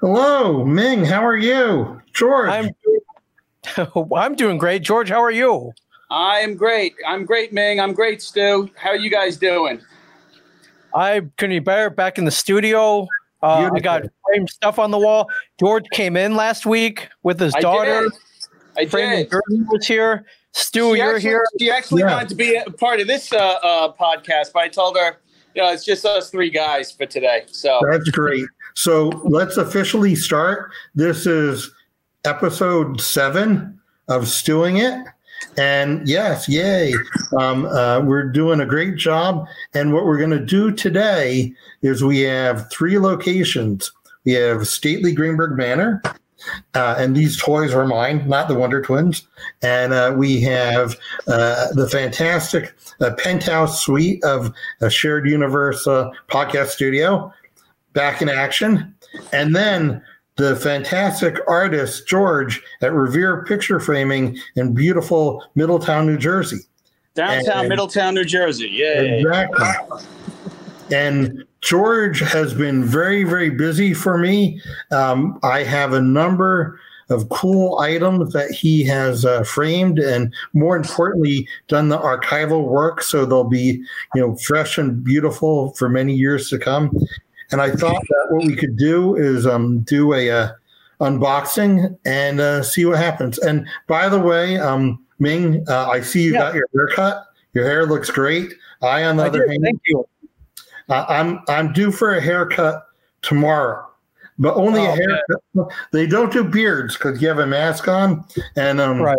Hello, Ming. How are you, George? I'm I'm doing great, George. How are you? I am great. I'm great, Ming. I'm great, Stu. How are you guys doing? I couldn't be better. Back in the studio. Uh, I got framed stuff on the wall. George came in last week with his I daughter. did. I did. Gertie was here. Stu, She you're actually, here. she actually Yeah. wanted to be a part of this uh, uh, podcast, but I told her, know, it's just us three guys for today. So That's great. So let's officially start. This is episode seven of Stewing It. And yes, yay. Um, uh, we're doing a great job. And what we're going to do today is we have three locations. We have Stately Greenberg Manor, uh, and these toys are mine, not the Wonder Twins. And uh, we have uh, the fantastic uh, penthouse suite of a shared universe uh, podcast studio back in action. And then the fantastic artist, George, at Revere Picture Framing in beautiful Middletown, New Jersey. downtown And- Middletown, New Jersey. Yeah. Exactly. And George has been very, very busy for me. Um, I have a number of cool items that he has uh, framed, and more importantly, done the archival work, so they'll be, you know, fresh and beautiful for many years to come. And I thought that what we could do is um, do a uh, unboxing and uh, see what happens. And by the way, um, Ming, uh, I see you Yeah. got your haircut. Your hair looks great. I, on the I other did, hand, Thank you. Uh, I'm I'm due for a haircut tomorrow, but only a Oh, haircut. They don't do beards because you have a mask on. And um, Right.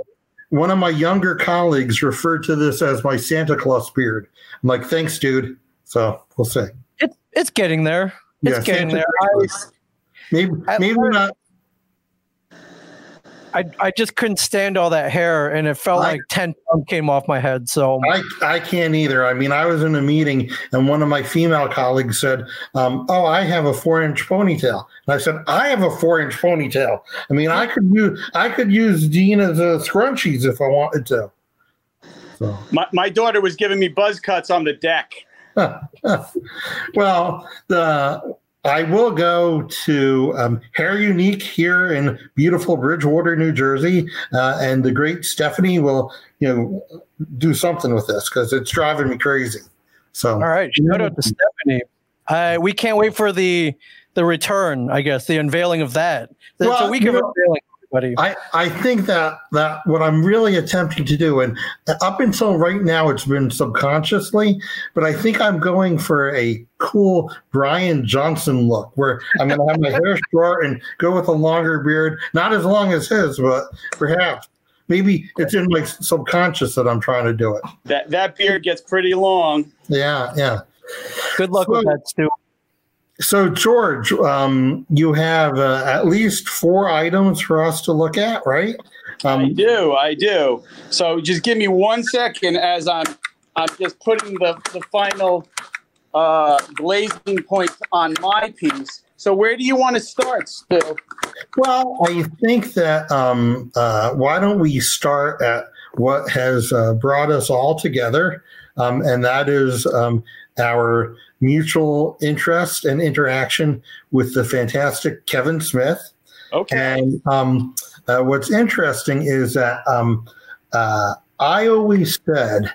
one of my younger colleagues referred to this as my Santa Claus beard. I'm like, thanks, dude. So we'll see. It's it's getting there. It's Yeah, getting Santa there. Claus. Maybe I- maybe not. I, I just couldn't stand all that hair, and it felt I- like ten pounds came off my head. So I, I can't either. I mean, I was in a meeting and one of my female colleagues said, um, Oh, I have a four inch ponytail. And I said, I have a four inch ponytail. I mean, I could use I could use Dean as a scrunchies if I wanted to. So My, my daughter was giving me buzz cuts on the deck. well, the I will go to um, Hair Unique here in beautiful Bridgewater, New Jersey, uh, and the great Stephanie will, you know, do something with this because it's driving me crazy. So, all right, shout out to Stephanie. Uh, we can't wait for the the return. I guess the unveiling of that. Well, a week of unveiling, everybody. I, I think that that what I'm really attempting to do, and up until right now, it's been subconsciously, but I think I'm going for a cool Brian Johnson look, where I'm going to have my hair short and go with a longer beard, not as long as his, but perhaps maybe it's in my subconscious that I'm trying to do it. That that beard gets pretty long. Yeah, yeah. Good luck with that, Stu. So George, um, you have uh, at least four items for us to look at, right? I Um, do, I do. So just give me one second as I'm I'm just putting the the final uh, glazing points on my piece. So where do you want to start, Stu? Well, I think that um, uh, why don't we start at what has uh, brought us all together, um, and that is um, our mutual interest and interaction with the fantastic Kevin Smith. Okay. And um, uh, what's interesting is that um, uh, I always said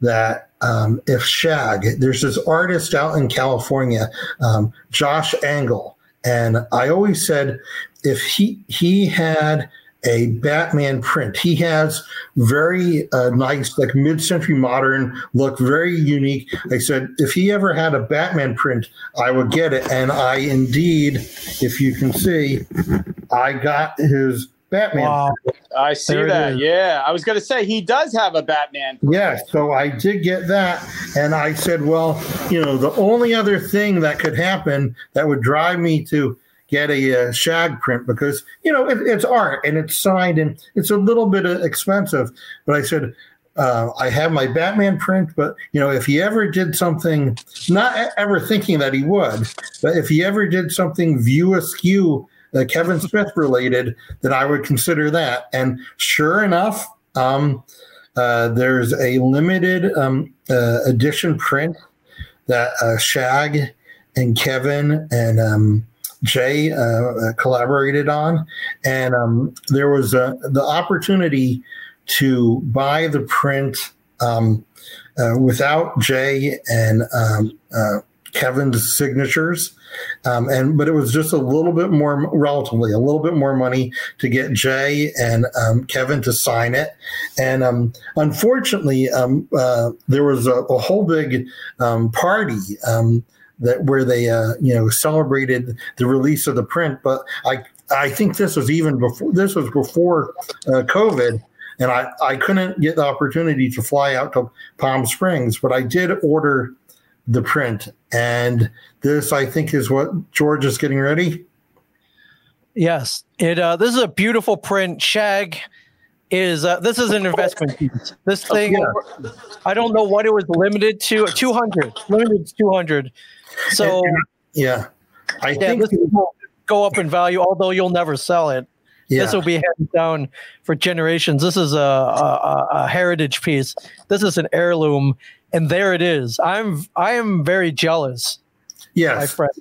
that um, if Shag, there's this artist out in California, um, Josh Agle, and I always said if he he had a Batman print, he has very uh, nice, like mid-century modern look, very unique. I said if he ever had a Batman print, I would get it, and I indeed, if you can see, I got his Batman. Wow. I see There it that. is. Yeah. I was going to say he does have a Batman. Yeah, so I did get that. And I said, well, you know, the only other thing that could happen that would drive me to get a uh, shag print because, you know, it, it's art and it's signed and it's a little bit uh, expensive. But I said, uh, I have my Batman print, but, you know, if he ever did something, not ever thinking that he would, but if he ever did something view askew, uh, Kevin Smith related, then I would consider that. And sure enough, um, uh, there's a limited um, uh, edition print that uh, Shag and Kevin and um, Jay uh, collaborated on, and um, there was the opportunity to buy the print um, uh, without Jay and um, uh, Kevin's signatures. Um, and but it was just a little bit more, relatively a little bit more money to get Jay and um, Kevin to sign it. And um, unfortunately, um, uh, there was a, a whole big um, party um, that where they uh, you know celebrated the release of the print. But I I think this was even before this was before uh, COVID and I, I couldn't get the opportunity to fly out to Palm Springs, but I did order the print. And this, I think, is what George is getting ready. Yes, it. Uh, this is a beautiful print. Shag is uh, this is an investment piece. This thing. I don't know what it was limited to. Two hundred, limited to two hundred. So yeah, I yeah, think this will go up in value, although you'll never sell it. Yeah. This will be handed down for generations. This is a, a, a, heritage piece. This is an heirloom, and there it is. I'm I am very jealous. Yes, my friend.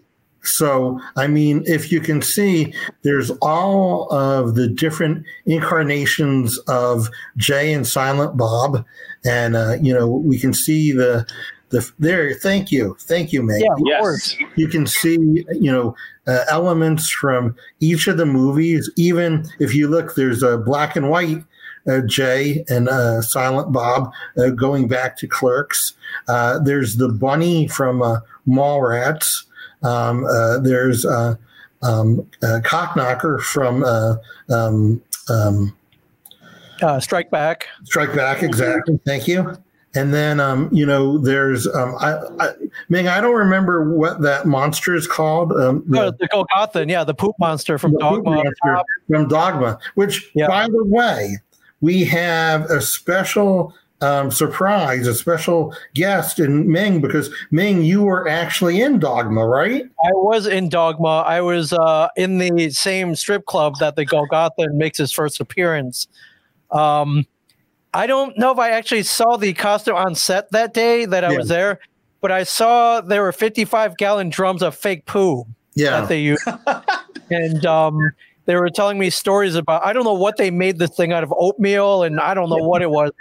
So, I mean, if you can see, there's all of the different incarnations of Jay and Silent Bob, and uh, you know we can see the the there. Thank you, thank you, Meg. Yeah, of yes. course. You can see, you know, uh, elements from each of the movies. Even if you look, there's a black and white uh, Jay and uh, Silent Bob uh, going back to Clerks. Uh, there's the bunny from uh, Mallrats. Um, uh, there's um, Cockknocker from um, um, Strike Back. Strike Back, exactly. Thank you. And then, um, you know, there's, um, I, I, Ming, I don't remember what that monster is called. Um, the, oh, the Golgothan, yeah, the poop monster from Dogma. Monster from Dogma, which, yeah. by the way, we have a special um, surprise, a special guest in Ming because Ming, you were actually in Dogma, right? I was in Dogma. I was uh, in the same strip club that the Golgothan makes his first appearance. Um, I don't know if I actually saw the costume on set that day that I yeah. was there, but I saw there were 55 gallon drums of fake poo yeah. that they used. and um, they were telling me stories about, I don't know what they made this thing out of oatmeal and I don't know what it was,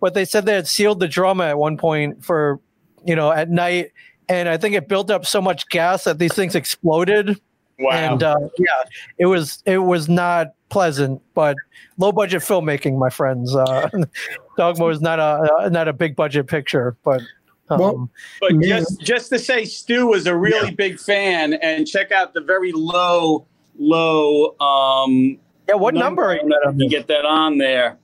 but they said they had sealed the drum at one point for, you know, at night. And I think it built up so much gas that these things exploded. Wow. And uh, yeah, it was, it was not pleasant, but low budget filmmaking, my friends. Uh, Dogma is not a not a big budget picture, but. Um, well, but just just to say, Stu was a really yeah. big fan, and check out the very low, low. Um, yeah, what number? number you get that on there?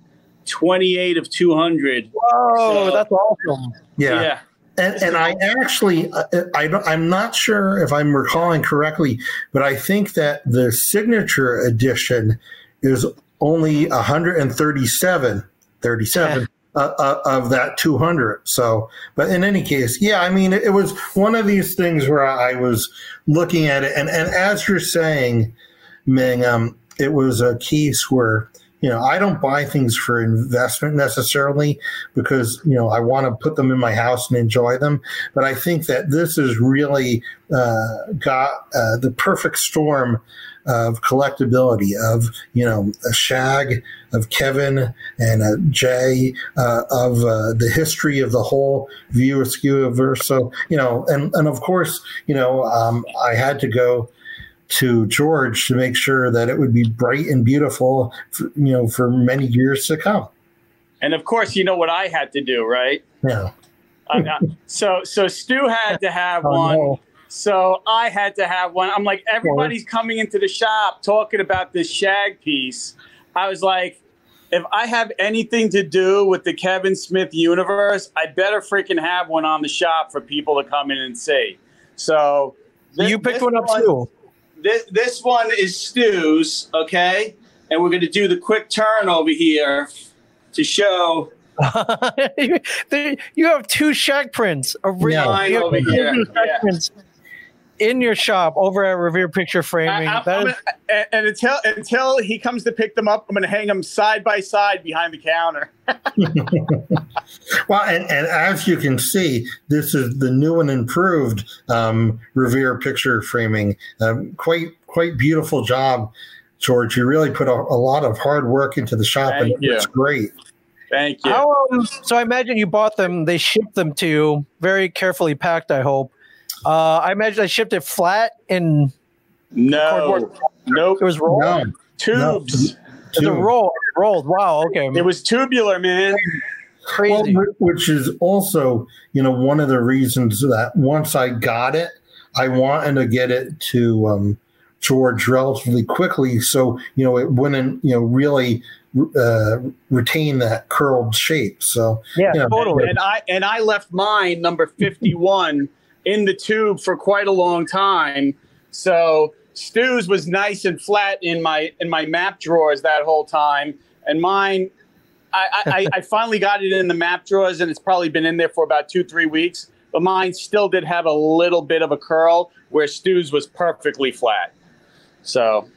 Twenty-eight of two hundred. Whoa, so, that's awesome! Yeah. yeah. And, and I actually, uh, I, I'm not sure if I'm recalling correctly, but I think that the signature edition is only 137, 37 uh, uh, of that 200. So, but in any case, yeah, I mean, it, it was one of these things where I was looking at it, and, and as you're saying, Ming, um, it was a case where you know, I don't buy things for investment necessarily because, you know, I want to put them in my house and enjoy them. But I think that this has really uh, got uh, the perfect storm of collectability of, you know, a Shag, of Kevin and a Jay, uh, of uh, the history of the whole View Askew verse. So, you know, and, and of course, you know, um, I had to go to George to make sure that it would be bright and beautiful, for, you know, for many years to come. And of course, you know what I had to do, right? Yeah. so, so Stu had to have oh, one. No. So I had to have one. I'm like, everybody's coming into the shop talking about this shag piece. I was like, if I have anything to do with the Kevin Smith universe, I better freaking have one on the shop for people to come in and see. So this, you picked one up too this this one is Stu's, okay? And we're gonna do the quick turn over here to show. you, have two Shag prints. A real yeah. over here. Yeah. In your shop over at Revere Picture Framing. I- I'm- is- gonna- and, and until until he comes to pick them up, I'm going to hang them side by side behind the counter. Well, and, and as you can see, this is the new and improved um, Revere picture framing. Um, quite quite beautiful job, George. You really put a, a lot of hard work into the shop, Thank and you. it's great. Thank you. How, um, so I imagine you bought them. They shipped them to you, very carefully packed. I hope. Uh, I imagine I shipped it flat and no, cardboard. nope, it was rolled. No, tubes. It was a roll. It rolled. Wow. Okay. It was tubular, man. Crazy. wh- which is also, you know, one of the reasons that once I got it, I wanted to get it to um, George relatively quickly, so you know it wouldn't, you know, really uh, retain that curled shape. So yeah, yeah, totally. And I and I left mine number 51 in the tube for quite a long time. So Stu's was nice and flat in my in my map drawers that whole time, and mine. I, I, I finally got it in the map drawers, and it's probably been in there for about two, three weeks. But mine still did have a little bit of a curl, where Stu's was perfectly flat. So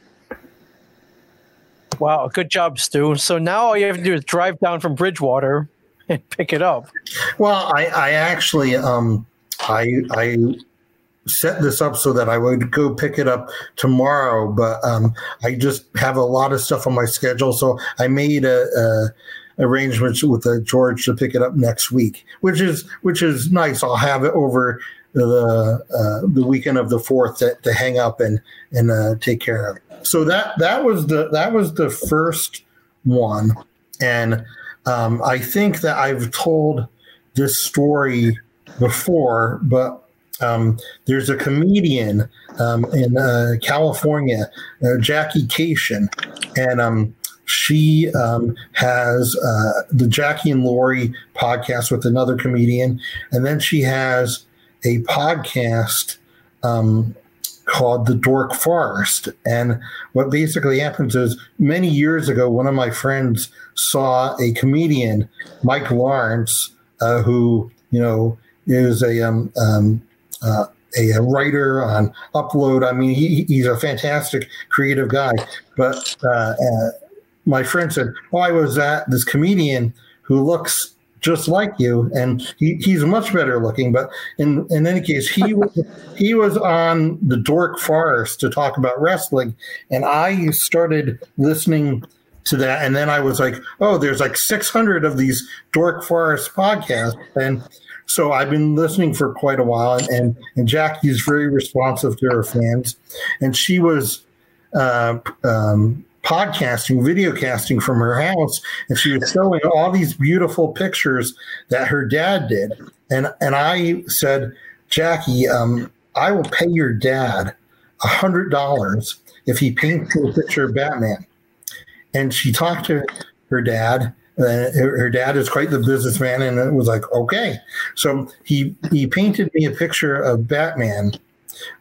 Wow. Good job, Stu. So now all you have to do is drive down from Bridgewater and pick it up. Well, I, I actually, um, I, I set this up so that I would go pick it up tomorrow, but um, I just have a lot of stuff on my schedule, so I made a, a arrangements with uh, George to pick it up next week, which is which is nice. I'll have it over the uh, the weekend of the fourth to, to hang up and and uh, take care of. So that that was the that was the first one, and um, I think that I've told this story before, but um, there's a comedian um, in uh, California, uh, Jackie Kashian, and um, she um, has uh, the Jackie and Laurie podcast with another comedian, and then she has a podcast um, called The Dork Forest. And what basically happens is many years ago, one of my friends saw a comedian, Mike Lawrence, uh, who you know is a um, um, uh, a, a writer on Upload. I mean, he, he's a fantastic creative guy. But uh, uh, my friend said, "Oh, I was at this comedian who looks just like you, and he, he's much better looking." But in in any case, he was he was on the Dork Forest to talk about wrestling, and I started listening to that, and then I was like, "Oh, there's like 600 of these Dork Forest podcasts," and so I've been listening for quite a while, and and, Jackie's very responsive to her fans, and she was uh, um, podcasting, video casting from her house, and she was showing all these beautiful pictures that her dad did, and and I said, Jackie, um, I will pay your dad a hundred dollars if he paints a picture of Batman, and she talked to her dad. Uh, her, dad is quite the businessman, and it was like, okay. So he he painted me a picture of Batman,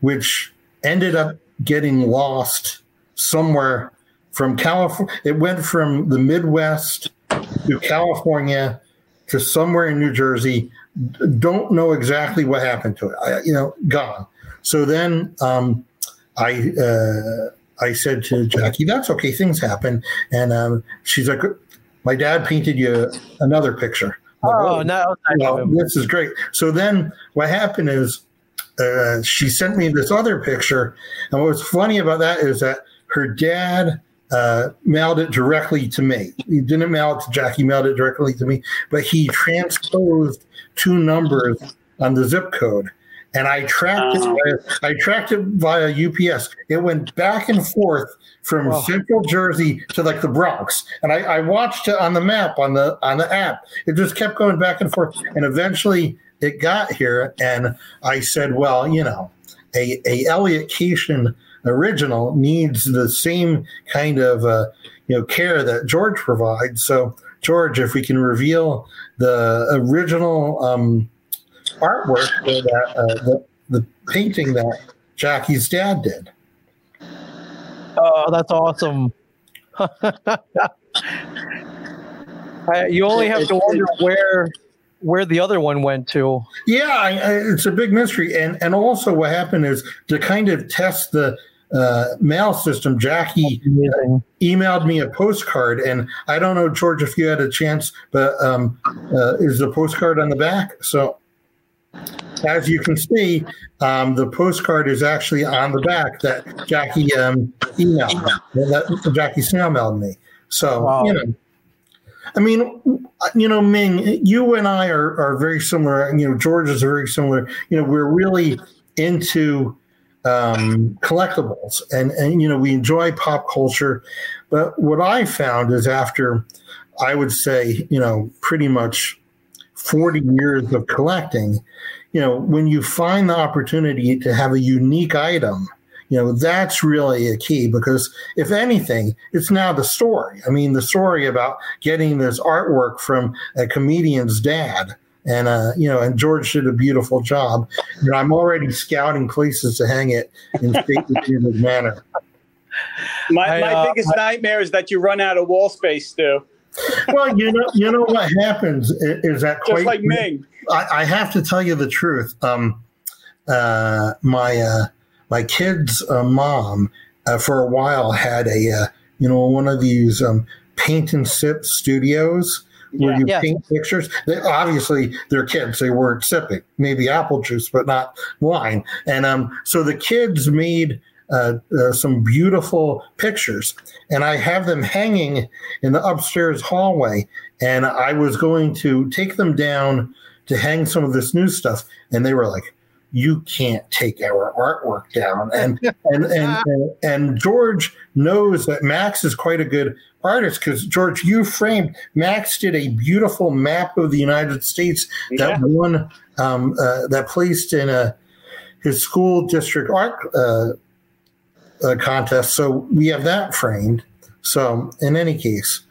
which ended up getting lost somewhere from California. It went from the Midwest to California to somewhere in New Jersey. Don't know exactly what happened to it. I, you know, gone. So then um, I uh, I said to Jackie, "That's okay. Things happen." And um, she's like, "My dad painted you another picture." Oh, no. well, this is great. So then what happened is uh, she sent me this other picture. And what was funny about that is that her dad uh, mailed it directly to me. He didn't mail it to Jackie, mailed it directly to me, but he transposed two numbers on the zip code. And I tracked it. Oh. Via, I tracked it via UPS. It went back and forth from Wow. Central Jersey to like the Bronx, and I, I watched it on the map on the on the app. It just kept going back and forth, and eventually it got here. And I said, "Well, you know, a a Elliot Kashian original needs the same kind of uh, you know care that George provides." So, George, if we can reveal the original um, artwork for that uh, the the painting that Jackie's dad did. Oh, that's awesome. I, you only have to wonder where where the other one went to. Yeah, it's a big mystery, and and also what happened is to kind of test the uh, mail system. Jackie uh, emailed me a postcard, and I don't know, George, if you had a chance, but um, uh, is the postcard on the back? So, as you can see, um, the postcard is actually on the back that Jackie um, emailed, that Jackie snail mailed me. So, wow. you know. I mean, you know, Ming, you and I are, are very similar. You know, George is very similar. You know, we're really into um, collectibles, and and you know, we enjoy pop culture. But what I found is after, I would say, you know, pretty much forty years of collecting, you know, when you find the opportunity to have a unique item you know that's really a key because if anything it's now the story i mean the story about getting this artwork from a comedian's dad and uh, you know, and George did a beautiful job. And I'm already scouting places to hang it in Stately manor. My, my uh, biggest I, nightmare is that you run out of wall space, Stu. Well, you know, you know what happens is, is that quite, just like Ming. I, I, have to tell you the truth. Um, uh, my uh, my kid's uh, mom uh, for a while had a uh, you know one of these um, paint and sip studios where yeah. you yeah. paint pictures. They, obviously, they're kids; they weren't sipping, maybe apple juice, but not wine. And um, so the kids made uh, uh, some beautiful pictures, and I have them hanging in the upstairs hallway. And I was going to take them down to hang some of this new stuff, and they were like, you can't take our artwork down. And and, and, and and George knows that Max is quite a good artist because George, you framed Max did a beautiful map of the United States that yeah. won um, uh, that placed in a his school district art uh, contest. So we have that framed. So in any case,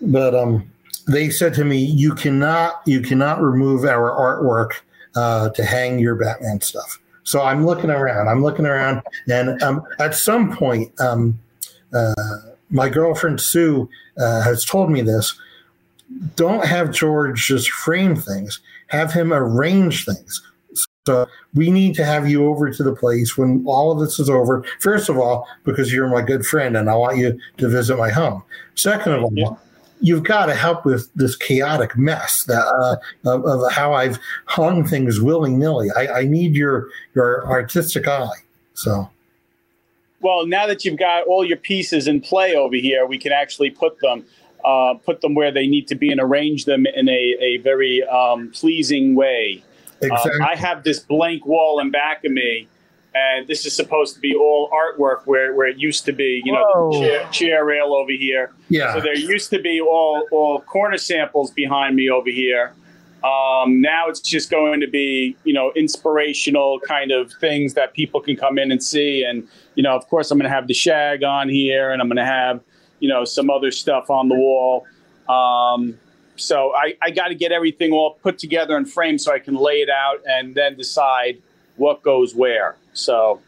but um, they said to me, you cannot you cannot remove our artwork uh, to hang your Batman stuff. So I'm looking around. I'm looking around, and um, at some point, um, uh, my girlfriend Sue uh, has told me this. Don't have George just frame things. Have him arrange things. So we need to have you over to the place when all of this is over. First of all, because you're my good friend and I want you to visit my home. Second of all, you've got to help with this chaotic mess that uh, of, of, how I've hung things willy nilly. I, I, need your your artistic eye. So, well, now that you've got all your pieces in play over here, we can actually put them uh, put them where they need to be and arrange them in a a very um, pleasing way. Exactly. Uh, I have this blank wall in back of me and this is supposed to be all artwork where, where it used to be, you know, the chair, chair, rail over here. Yeah. So there used to be all all corner samples behind me over here. Um, now it's just going to be, you know, inspirational kind of things that people can come in and see. And, you know, of course, I'm going to have the shag on here and I'm going to have, you know, some other stuff on the wall. Um, so I, I got to get everything all put together and framed so I can lay it out and then decide what goes where. So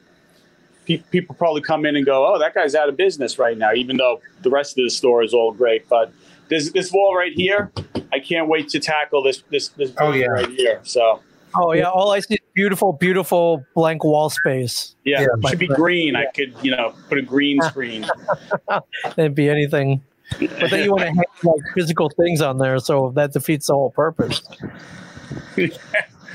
pe- people probably come in and go, "Oh, that guy's out of business right now," even though the rest of the store is all great. But this this wall right here, I can't wait to tackle this this this oh yeah right here. So. Oh yeah, all I see is beautiful, beautiful blank wall space. Yeah, yeah it should be green. Yeah. I could, you know, put a green screen. It'd be anything. But then you want to have like physical things on there, so that defeats the whole purpose.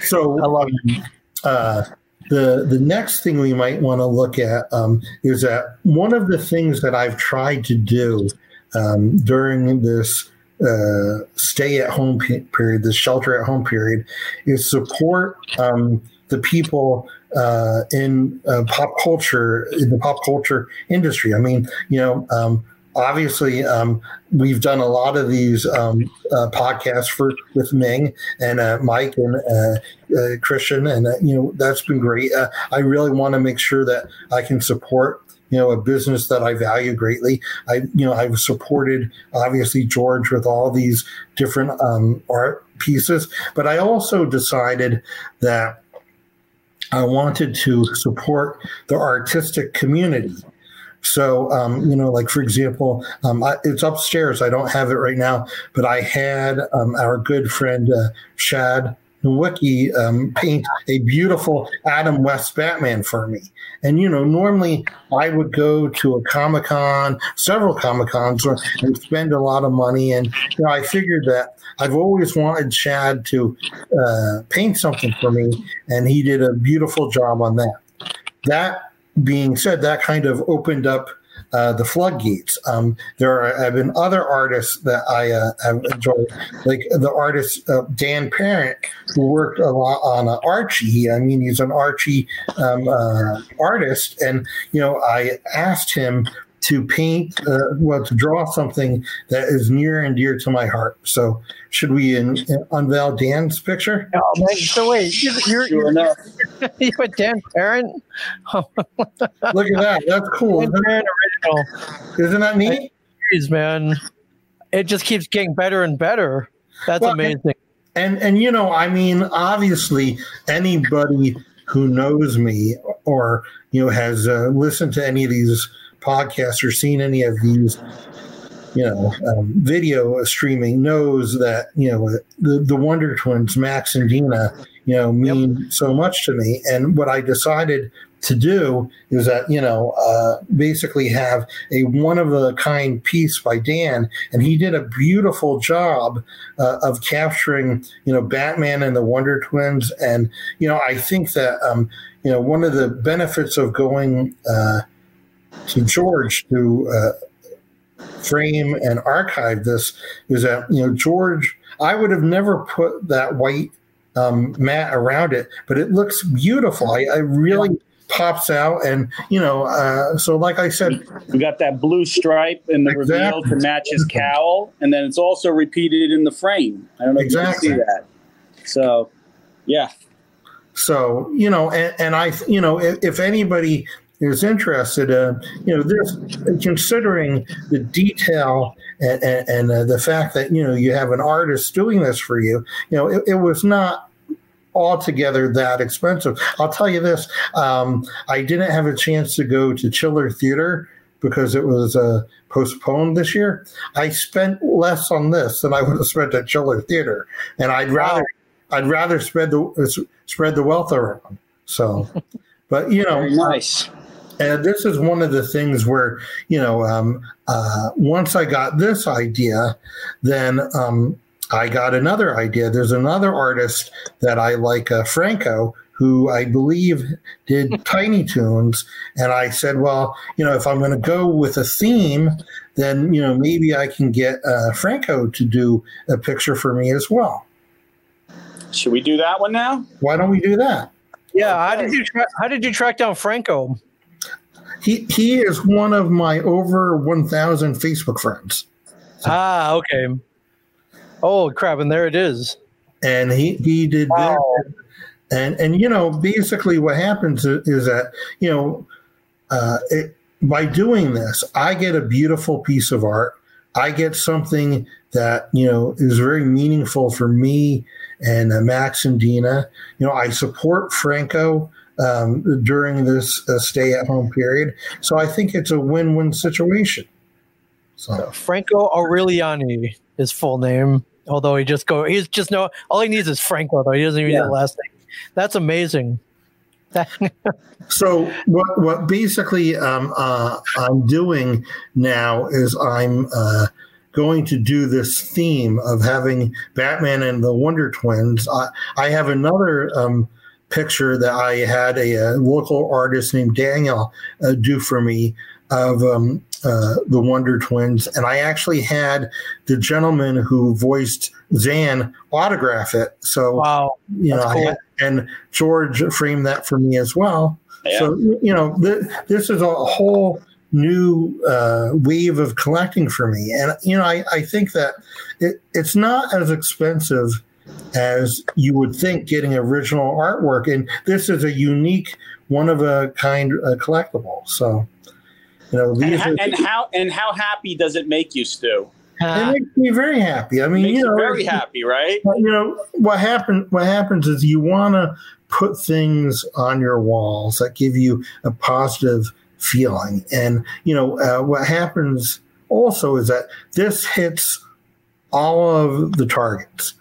so I love it. Uh, the the next thing we might want to look at um, is that one of the things that I've tried to do um, during this uh, stay at home period, this shelter at home period, is support um, the people uh, in uh, pop culture in the pop culture industry. I mean, you know, um, obviously um, we've done a lot of these um, uh, podcasts for with Ming and uh, Mike and uh, uh Christian, and uh, you know that's been great. Uh, I really want to make sure that I can support you know a business that I value greatly. I you know I've supported obviously George with all these different um, art pieces, but I also decided that I wanted to support the artistic community So, um, you know, like for example, um, I, it's upstairs. I don't have it right now, but I had um, our good friend uh, Shad Nowicki um, paint a beautiful Adam West Batman for me. And you know, normally I would go to a Comic Con, several Comic Cons, and spend a lot of money. And you know, I figured that I've always wanted Shad to uh, paint something for me, and he did a beautiful job on that. That being said, that kind of opened up uh, the floodgates. Um, there are, have been other artists that I uh, have enjoyed, like the artist uh, Dan Parent, who worked a lot on uh, Archie. I mean, he's an Archie um, uh, artist, and you know, I asked him to paint, uh, well, to draw something that is near and dear to my heart. So, should we in, in unveil Dan's picture? Oh, man. So wait, you're, you're, Sure enough. you're a Dan Parent? Look at that. That's cool. Dan Isn't, Parent original. isn't that neat? Jeez, man. It just keeps getting better and better. That's Well, amazing. And and you know, I mean, obviously, anybody who knows me or you know has uh, listened to any of these podcasts or seen any of these, you know, um, video streaming knows that you know the the Wonder Twins, Max and Dina, you know, mean so much to me. And what I decided to do is that you know uh, basically have a one of a kind piece by Dan, and he did a beautiful job uh, of capturing you know Batman and the Wonder Twins, and you know I think that um, you know one of the benefits of going uh, to George to uh, frame and archive this is that you know George I would have never put that white um, mat around it, but it looks beautiful. I, I really pops out, and you know, uh, so like I said, We got that blue stripe in the Exactly. reveal to match his cowl, and then it's also repeated in the frame. I don't know Exactly. if you can see that. So, yeah, So you know, and, and I, you know, if, if anybody is interested, uh, you know, this considering the detail and, and, and uh, the fact that you know you have an artist doing this for you, you know, it, it was not altogether that expensive. I'll tell you this: um, I didn't have a chance to go to Chiller Theater because it was uh, postponed this year. I spent less on this than I would have spent at Chiller Theater, and I'd rather I'd rather spread the uh, spread the wealth around. So, but you know, very nice. And this is one of the things where you know, um, uh, once I got this idea, then um, I got another idea. There's another artist that I like, uh, Franco, who I believe did Tiny Titans. and I said, well, you know, if I'm going to go with a theme, then you know maybe I can get uh, Franco to do a picture for me as well. Should we do that one now? Why don't we do that? Yeah, how did you tra- how did you track down Franco? He he is one of my over 1,000 Facebook friends. Ah, okay. Oh crap! And there it is. and he he did Wow. that. And and you know, basically, what happens is, is that you know, uh, it, by doing this, I get a beautiful piece of art. I get something that you know is very meaningful for me and uh, Max and Dina. You know, I support Franco um, during this uh, stay-at-home period, so I think it's a win-win situation. So Franco Aureliani, his full name. Although he just go, he's just no. All he needs is Franco, though. He doesn't even Yeah. need the last name. That's amazing. So what what basically um, uh, I'm doing now is I'm uh, going to do this theme of having Batman and the Wonder Twins. I, I have another um, picture that I had a, uh local artist named Daniel uh, do for me of um, uh, the Wonder Twins, and I actually had the gentleman who voiced Zan autograph it. So wow. you know, That's I cool. had- and George framed that for me as well. Yeah. So you know, th- this is a whole new uh, wave of collecting for me, and you know, I, I think that it, it's not as expensive as you would think getting original artwork, and this is a unique, one of a kind uh, collectible. So, you know, And, ha- are, and how and how happy does it make you, Stu? it makes me very happy. I mean, Makes you know, you very happy, right? You know what happen what happens is you want to put things on your walls that give you a positive feeling. And you know uh, what happens also is that this hits all of the targets.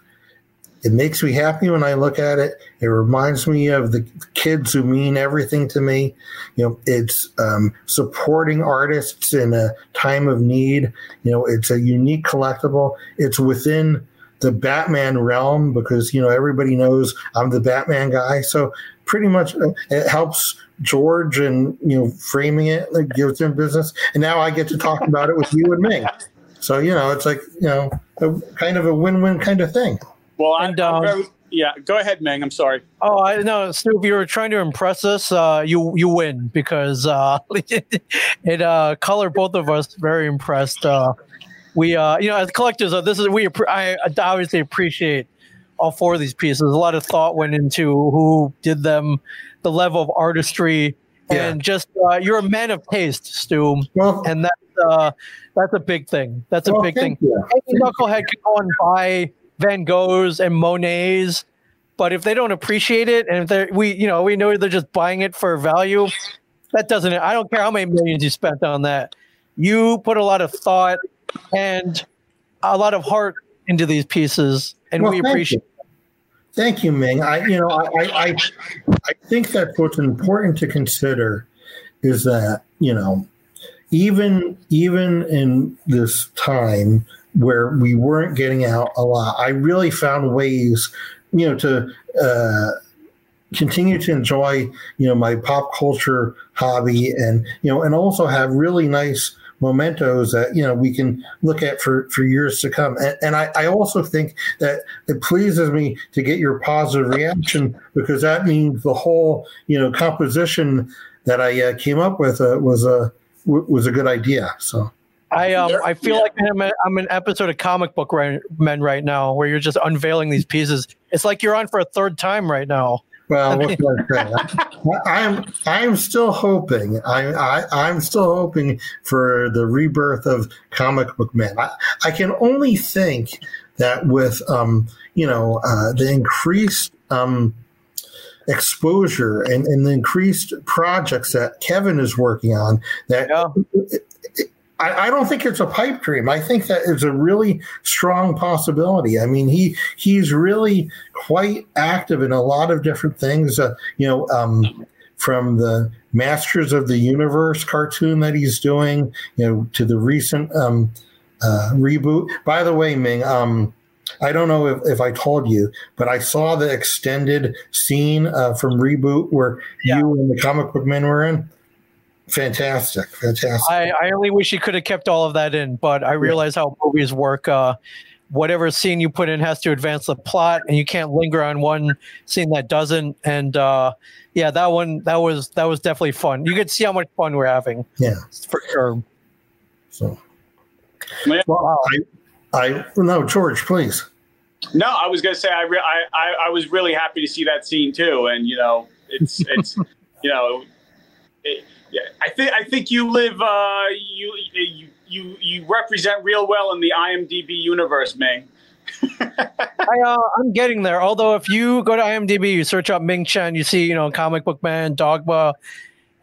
It makes me happy when I look at it. It reminds me of the kids who mean everything to me. You know, it's um, supporting artists in a time of need. You know, it's a unique collectible. It's within the Batman realm because you know everybody knows I'm the Batman guy. So pretty much uh, it helps George and you know framing it like gives him business, and now I get to talk about it with you and me. So you know it's like you know a, kind of a win-win kind of thing. Well, and, I'm, um, very, yeah. Go ahead, Ming. I'm sorry. Oh, I know, Stu. If you were trying to impress us, uh, you you win because uh, it uh, colored both of us very impressed. Uh, we, uh, you know, as collectors, uh, this is we. I obviously appreciate all four of these pieces. A lot of thought went into who did them, the level of artistry, yeah. and just uh, you're a man of taste, Stu, well, and that's uh, that's a big thing. That's a well, big thing. You. Any knucklehead can go and buy Van Goghs and Monets, but if they don't appreciate it, and if they're we you know we know they're just buying it for value, that doesn't. I don't care how many millions you spent on that. You put a lot of thought and a lot of heart into these pieces, and well, we appreciate. You. Thank you, Ming. I, you know, I, I, I think that what's important to consider is that you know, even even in this time where we weren't getting out a lot, I really found ways, you know, to uh, continue to enjoy, you know, my pop culture hobby, and you know, and also have really nice mementos that you know we can look at for for years to come. And, and I, I, also think that it pleases me to get your positive reaction because that means the whole you know composition that i uh, came up with uh, was a was a good idea. So I um I feel yeah. like I'm, a, I'm an episode of comic book men right now where you're just unveiling these pieces. It's like you're on for a third time right now. Well, what can I say? I'm I'm still hoping. I, I I'm still hoping for the rebirth of comic book men. I, I can only think that with um you know uh, the increased um exposure and, and the increased projects that Kevin is working on that yeah. I, I, don't think it's a pipe dream. I think that is a really strong possibility. I mean, he he's really quite active in a lot of different things. Uh, you know, um, from the Masters of the Universe cartoon that he's doing, you know, to the recent um, uh, reboot. By the way, Ming, um, I don't know if, if I told you, but I saw the extended scene uh, from reboot where yeah. you and the comic book men were in. Fantastic, fantastic. I, I only wish he could have kept all of that in, but I realize yeah. how movies work. Uh, whatever scene you put in has to advance the plot, and you can't linger on one scene that doesn't. And uh, yeah, that one that was that was definitely fun. You could see how much fun we're having. Yeah, for sure. So, well, I, I no, George, please. No, I was going to say I, re- I, I I was really happy to see that scene too, and you know, it's it's you know. It, yeah, I think I think you live uh, you you you you represent real well in the IMDb universe, Ming. I, uh, I'm getting there. Although, if you go to IMDb, you search up Ming Chen, you see, you know, Comic Book Man, Dogma,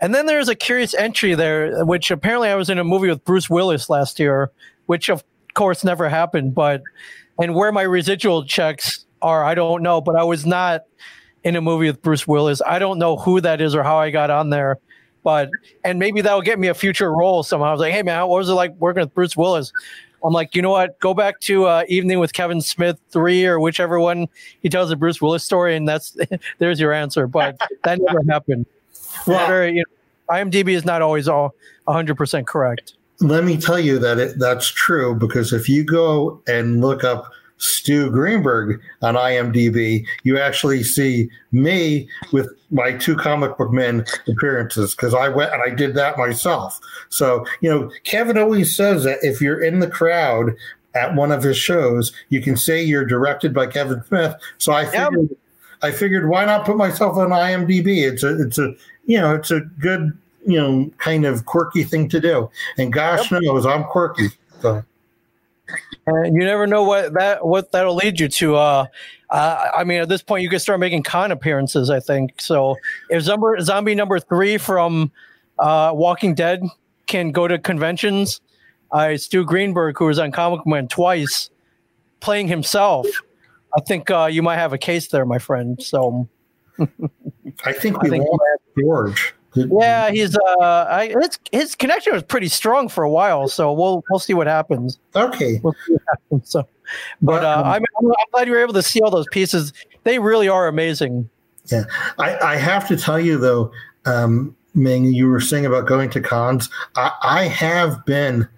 and then there's a curious entry there, which apparently I was in a movie with Bruce Willis last year, which of course never happened. But and where my residual checks are, I don't know. But I was not in a movie with Bruce Willis. I don't know who that is or how I got on there but and maybe that'll get me a future role somehow. I was like, hey man, what was it like working with Bruce Willis? I'm like, you know what? Go back to uh, Evening with Kevin Smith three or whichever one he tells the Bruce Willis story, and that's there's your answer. But that never happened. Well, you know, IMDb is not always all 100 percent correct. Let me tell you that it, that's true because if you go and look up Stu Greenberg on IMDb, you actually see me with my two comic book men appearances because I went and I did that myself. So, you know, Kevin always says that if you're in the crowd at one of his shows, you can say you're directed by Kevin Smith. So I figured, yep. I figured why not put myself on IMDb? It's a, it's a, you know, it's a good, you know, kind of quirky thing to do. And gosh yep. knows I'm quirky. So. And you never know what that what that'll lead you to. Uh, uh, I mean, at this point, you can start making con appearances. I think so. If zombie, zombie number three from uh, Walking Dead can go to conventions. Uh, Stu Greenberg, who was on Comic Man twice, playing himself. I think uh, you might have a case there, my friend. So I think we I think- lost George. Yeah, he's uh, I, his his connection was pretty strong for a while. So we'll we'll see what happens. Okay. We'll see what happens. So, but uh, um, I'm, I'm glad you were able to see all those pieces. They really are amazing. I, I have to tell you though, um, Ming, you were saying about going to cons. I, I have been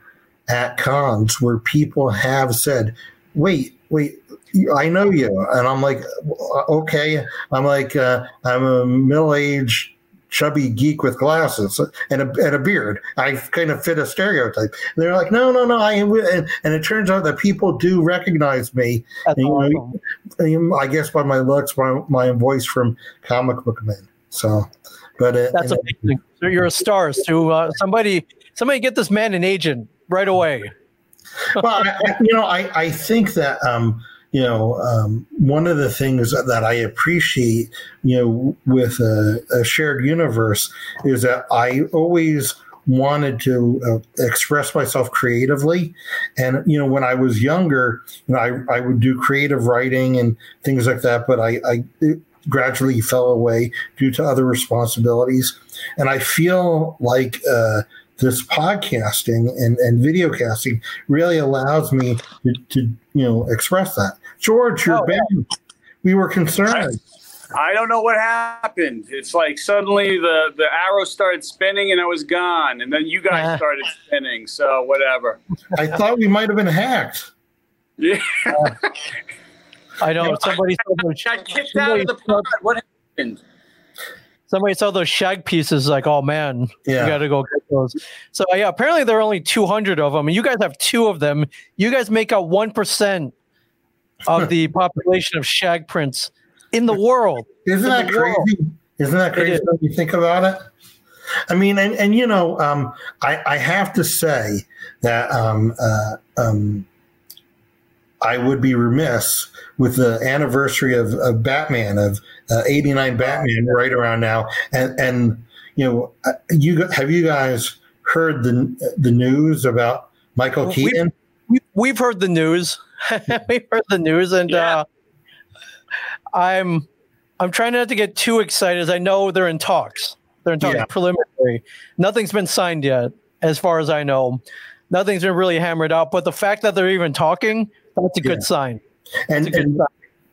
at cons where people have said, "Wait, wait, I know you," and I'm like, "Okay." I'm like, uh, I'm a middle-aged, chubby geek with glasses and a, and a beard. I kind of fit a stereotype. And they're like, "No, no, no." I and, and it turns out that people do recognize me. You know, awesome. I guess by my looks, my, my voice from comic book man. So, but uh, That's and- amazing. So you're a star, Stu. Uh, somebody somebody get this man an agent right away. well, I- you know, I, I think that um, you know um, one of the things that I appreciate, you know, with a, a shared universe is that I always wanted to uh, express myself creatively. And you know when i was younger you know I, I would do creative writing and things like that but i, I gradually fell away due to other responsibilities. And i feel like uh, this podcasting and, and video casting really allows me to, to you know express that george you're Oh, yeah. back. we were concerned I don't know what happened. It's like suddenly the, the arrow started spinning and I was gone. And then you guys Uh. started spinning. So whatever. i thought we might have been hacked Yeah. I know No, somebody saw those, I got kicked out of the pod. What happened? Somebody saw those shag pieces. Like, oh man, Yeah. you got to go get those. So yeah, apparently there are only 200 of them, and you guys have two of them. You guys make up one percent of the population of shag prints in the world. Isn't that the world. crazy? Isn't that crazy is. when you think about it? I mean, and, and you know, um, I, I have to say that um, uh, um, I would be remiss with the anniversary of, of Batman of uh, '89 Batman right around now, and and you know, uh, you have you guys heard the the news about Michael We- Keaton? We, we've heard the news. we've heard the news, and Yeah. uh, I'm I'm trying not to get too excited. As I know they're in talks. They're in talks Yeah. preliminary. Nothing's been signed yet, as far as I know. Nothing's been really hammered out. But the fact that they're even talking, that's a good Yeah. sign. and, That's good and sign.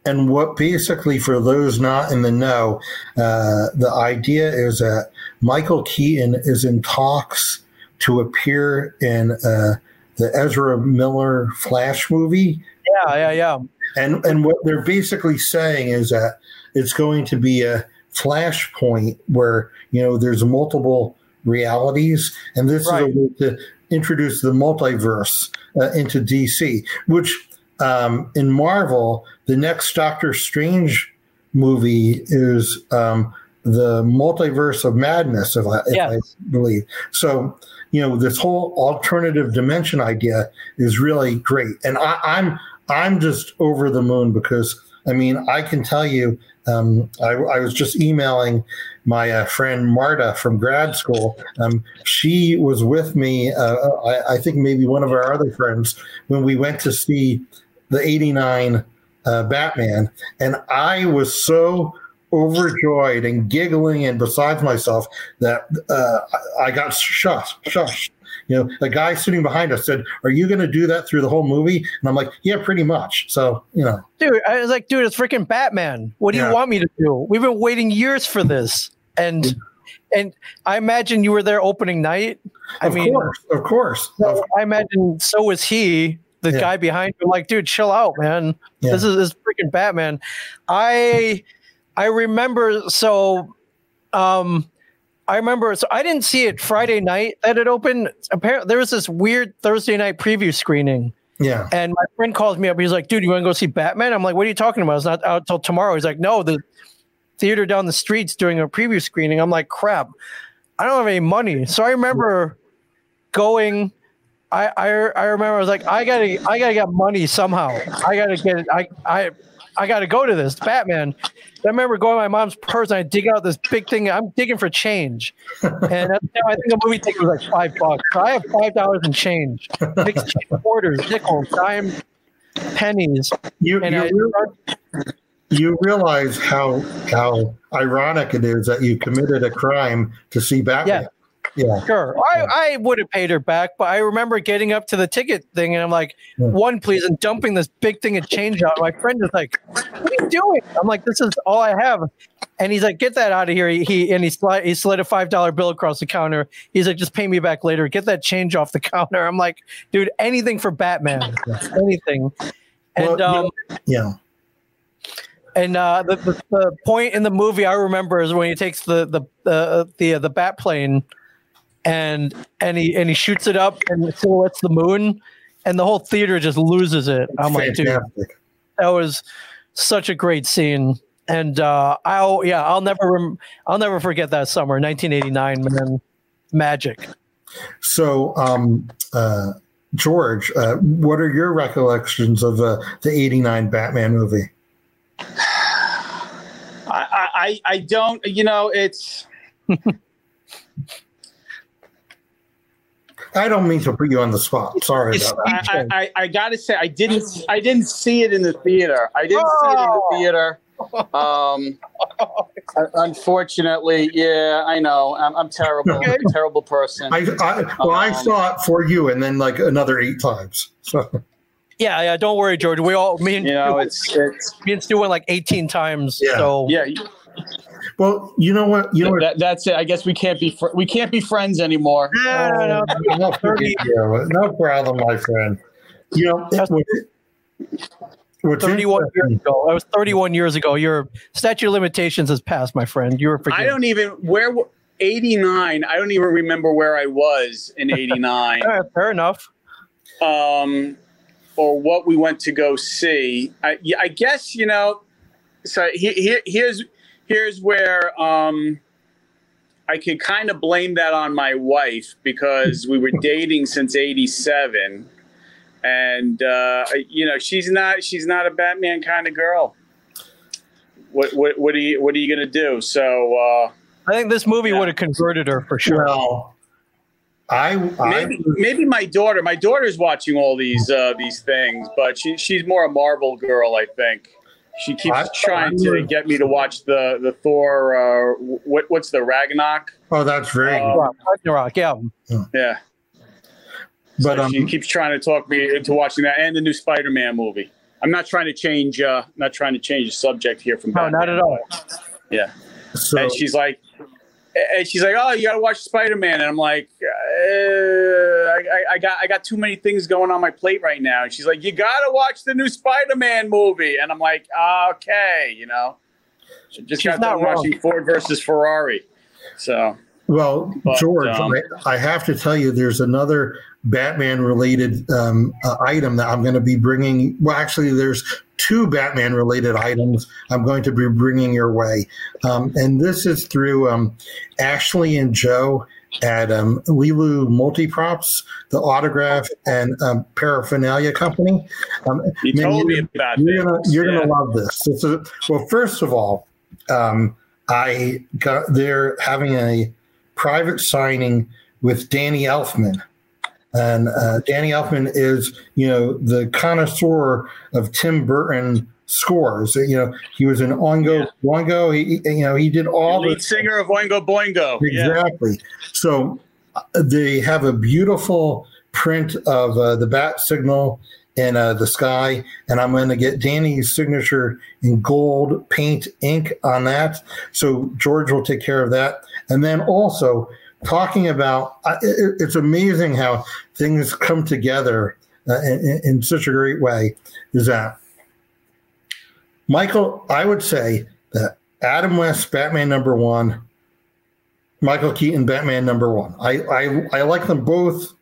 And what basically, for those not in the know, uh, the idea is that Michael Keaton is in talks to appear in uh, the Ezra Miller Flash movie. Yeah, yeah, yeah. And, and what they're basically saying is that it's going to be a flashpoint where, you know, there's multiple realities. And this Right. is a way to introduce the multiverse uh, into DC, which um, in Marvel, the next Doctor Strange movie is um, the Multiverse of Madness, if I, if Yes. I believe. So, you know, this whole alternative dimension idea is really great, and I, I'm I'm just over the moon because I mean I can tell you. Um, I, I was just emailing my uh, friend Marta from grad school. Um, she was with me. Uh, I, I think maybe one of our other friends when we went to see the '89 uh, Batman, and I was so overjoyed and giggling and besides myself that uh, I, got shushed. Shushed. You know, the guy sitting behind us said, "Are you going to do that through the whole movie?" And I'm like, "Yeah, pretty much." So, you know, Dude, I was like, dude, it's freaking Batman. What do Yeah. you want me to do? We've been waiting years for this. And and I imagine you were there opening night. I of mean, course, of course, so I imagine so was he, the Yeah. guy behind him. Like, dude, chill out, man. Yeah. This is this is freaking Batman. I I remember so um I remember so I didn't see it Friday night that it opened. Apparently there was this weird Thursday night preview screening. yeah, And my friend calls me up. He's like, dude, you want to go see Batman? I'm like, what are you talking about? It's not out till tomorrow. He's like, no, the theater down the street's doing a preview screening. I'm like, crap, I don't have any money. So I remember going. I, I I remember I was like, I gotta I gotta get money somehow. I gotta get. I I I got to go to this Batman. I remember going to my mom's purse and I dig out this big thing. I'm digging for change, and at the time, I think the movie ticket was like five bucks. So I have five dollars in change, mixed quarters, nickels, dime, pennies, You you, I you realize how how ironic it is that you committed a crime to see Batman. Yeah. Sure. I, I would have paid her back, but I remember getting up to the ticket thing and I'm like, Yeah. one, please, and dumping this big thing of change out. My friend is like, What are you doing? I'm like, This is all I have. And he's like, Get that out of here. He, he and he slid he slid a five dollar bill across the counter. He's like, Just pay me back later. Get that change off the counter. I'm like, dude, anything for Batman. Anything. And Well, um Yeah. and uh, the, the the point in the movie I remember is when he takes the the the the, the bat plane, and and he and he shoots it up and silhouettes the moon, and the whole theater just loses it. I'm like, dude, that was such a great scene. And uh, I'll yeah, I'll never rem- I'll never forget that summer, 1989, man, magic. So, um, uh, George, uh, what are your recollections of uh, the '89 Batman movie? I, I, I- I don't, you know, it's, I don't mean to put you on the spot. Sorry about that. I, I, I, I gotta say, I didn't, I didn't see it in the theater. I didn't see it in the theater. Um, unfortunately, yeah, I know. I'm, I'm terrible. I'm a terrible person. I, I well, I Um, saw it for you, and then like another eight times. So Yeah, yeah. Don't worry, George. We all me and You know, it's, it's, me and Stu went like 18 times. Yeah. So yeah. Well, you know what? You know what? That, that's it. I guess we can't be, fr- we can't be friends anymore. No, no, no. Oh, no, no problem, my friend. You know, it, what, what's 31 years ago. I was 31 years ago. Your statute of limitations has passed, my friend. You were forgiven. I don't even, where, 89, I don't even remember where I was in 89. All right, fair enough. um, or what we went to go see. I, I guess you know. So he, he, here's here's where um, I could kind of blame that on my wife because we were dating since '87, and uh, you know she's not she's not a Batman kind of girl. What what what are you what are you gonna do? So uh, I think this movie Yeah. would have converted her for sure. Well, I, I maybe maybe my daughter my daughter's watching all these uh, these things, but she she's more a Marvel girl, I think. She keeps I- trying I to get me to watch the the Thor. Uh, what what's the Ragnarok? oh, that's very Uh, good. Ragnarok, yeah. Yeah, But so um, she keeps trying to talk me into watching that and the new Spider-Man movie. I'm not trying to change. Uh, not trying to change the subject here from. No, Batman, not at all. Yeah, so and she's like, and she's like, "Oh, you got to watch Spider-Man," and I'm like, uh, I, I, got I got too many things going on my plate right now. And she's like, "You got to watch the new Spider-Man movie," and I'm like, "Okay," you know. So just She's got not done wrong. watching Ford versus Ferrari, so Well, But, George, um, I, I have to tell you, there's another Batman-related um, uh, item that I'm going to be bringing. Well, actually, there's two Batman-related items I'm going to be bringing your way, um, and this is through um, Ashley and Joe at um, Lilu Multiprops, the autograph and um, paraphernalia company. Um, you man, told me you're- about you're gonna you're Yeah. gonna love this. Is well. First of all, um, I got they're having a private signing with Danny Elfman, and uh, Danny Elfman is you know the connoisseur of Tim Burton scores. You know he was an Oingo Yeah. Boingo. He, you know he did all lead the singer of Oingo Boingo. Yeah. Exactly. So uh, they have a beautiful print of uh, the bat signal in uh, the sky, and I'm going to get Danny's signature in gold paint ink on that. So George will take care of that, and then also talking about it, it's amazing how things come together uh, in, in such a great way. Is that Michael? I would say that Adam West Batman number one Michael Keaton Batman number one. I, I I like them both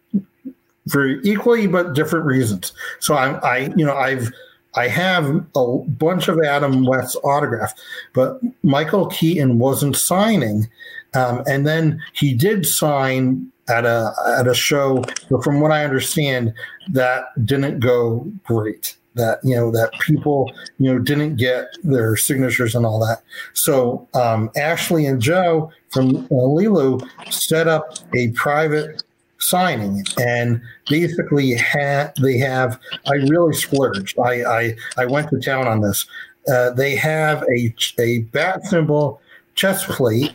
for equally but different reasons. So I'm I you know I've I have a bunch of Adam West's autograph, but Michael Keaton wasn't signing, um, and then he did sign at a at a show. But from what I understand, that didn't go great. That you know that people you know didn't get their signatures and all that. So um, Ashley and Joe from uh, Lilu set up a private signing and basically had they have I really splurged. I I, I went to town on this. Uh, they have a a bat symbol chest plate.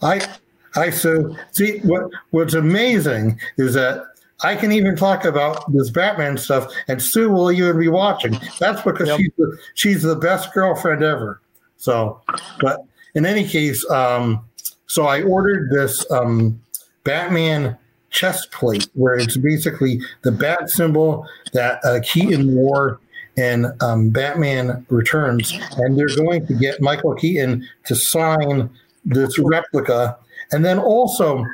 I I so see what what's amazing is that I can even talk about this Batman stuff, and Sue will even be watching. That's because yep. she's the, she's the best girlfriend ever. So, but in any case, um, so I ordered this um, Batman chest plate where it's basically the bat symbol that uh, Keaton wore in um, Batman Returns, and they're going to get Michael Keaton to sign this replica, and then also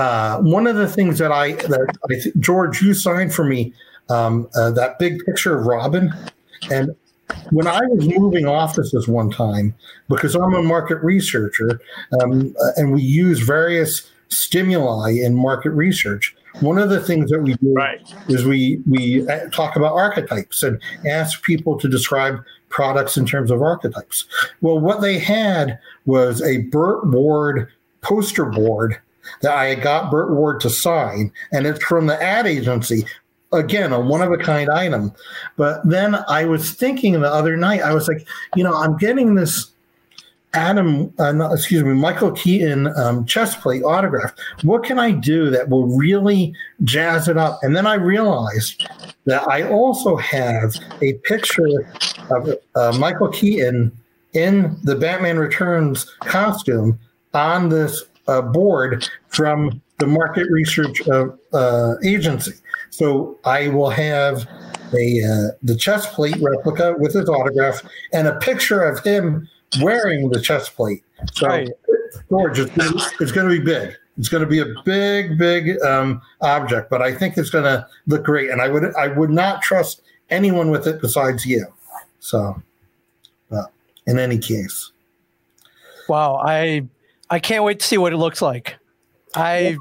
uh, one of the things that I that I th- George you signed for me um, uh, that big picture of Robin, and when I was moving offices one time because I'm a market researcher um, uh, and we use various stimuli in market research. One of the things that we do right. is we we uh, talk about archetypes and ask people to describe products in terms of archetypes. Well, what they had was a Burt Ward poster board that I got Burt Ward to sign, and it's from the ad agency. Again, a one of a kind item. But then I was thinking the other night, I was like, you know, I'm getting this Adam, uh, excuse me, Michael Keaton um, chest plate autograph. What can I do that will really jazz it up? And then I realized that I also have a picture of uh, Michael Keaton in the Batman Returns costume on this uh, board from the market research uh, uh, agency. So I will have a uh, the chest plate replica with his autograph and a picture of him wearing the chest plate. So right. George, it's, it's going to be big. It's going to be a big, big um, object, but I think it's going to look great. And I would I would not trust anyone with it besides you. So, in any case, wow, I I can't wait to see what it looks like. I.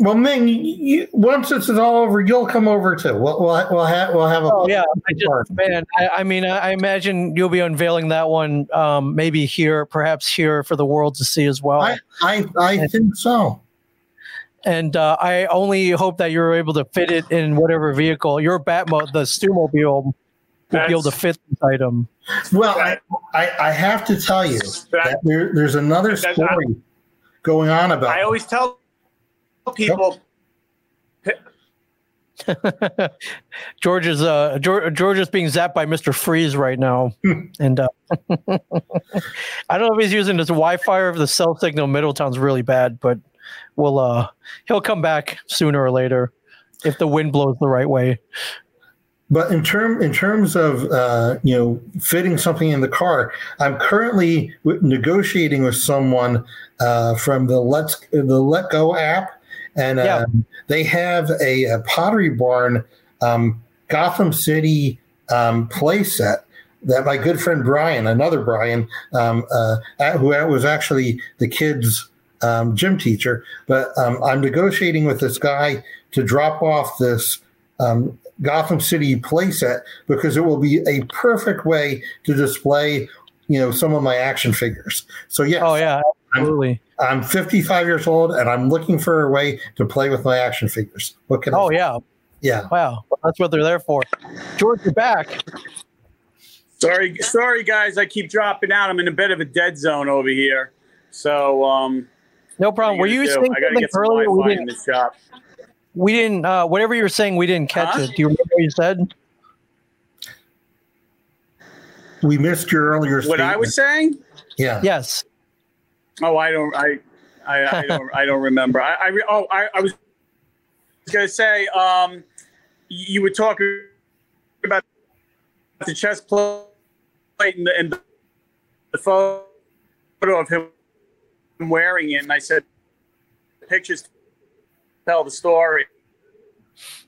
Well, Ming, you, once this is all over, you'll come over too. We'll we'll, we'll have we'll have a. Oh, yeah, I just, man. I, I mean, I, I, imagine you'll be unveiling that one, um, maybe here, perhaps here for the world to see as well. I I, I and, think so. And uh, I only hope that you're able to fit it in whatever vehicle your Batmobile, the Stu-mobile, will be able to fit this item. Well, I, I, I have to tell you that there, there's another story going on about. I always tell people. George is uh George, George is being zapped by Mr. Freeze right now, and uh, I don't know if he's using his Wi-Fi or if the cell signal Middletown's really bad, but we'll uh he'll come back sooner or later if the wind blows the right way. But in term in terms of uh, you know fitting something in the car, I'm currently negotiating with someone uh, from the Let's the Let Go app, and yeah. Um, they have a, a Pottery Barn um, Gotham City um, playset that my good friend Brian, another Brian, um, uh, who was actually the kids' um, gym teacher, but um, I'm negotiating with this guy to drop off this um, Gotham City playset because it will be a perfect way to display, you know, some of my action figures. So yeah. Oh yeah, absolutely. I'm, I'm 55 years old and I'm looking for a way to play with my action figures. What can Oh I yeah. Yeah. Wow. That's what they're there for. George, you're back. Sorry, sorry guys, I keep dropping out. I'm in a bit of a dead zone over here. So um no problem. Were you saying something earlier? We didn't, we didn't. Uh, whatever you were saying, we didn't catch huh? it. Do you remember what you said? We missed your earlier. What I was saying? Yeah. Yes. Oh, I don't. I. I, I don't. I don't remember. I. I oh, I, I was going to say. Um, you were talking about the chest plate and the, and the photo of him wearing it, and I said the pictures tell the story.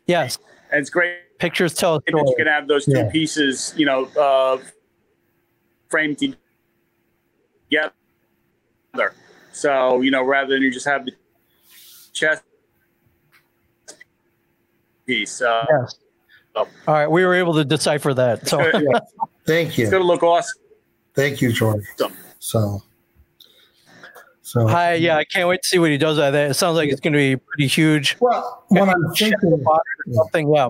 Yes, and it's great. Pictures tell a story. You can have those two yeah. pieces, you know, uh, framed together. So you know, rather than you just have the chest piece. Uh, yes. All right, we were able to decipher that. So Thank you. It's gonna look awesome. Thank you, George. So, so Hi, yeah, I can't wait to see what he does with that. It sounds like it's going to be pretty huge. well, what I'm thinking, Something, yeah.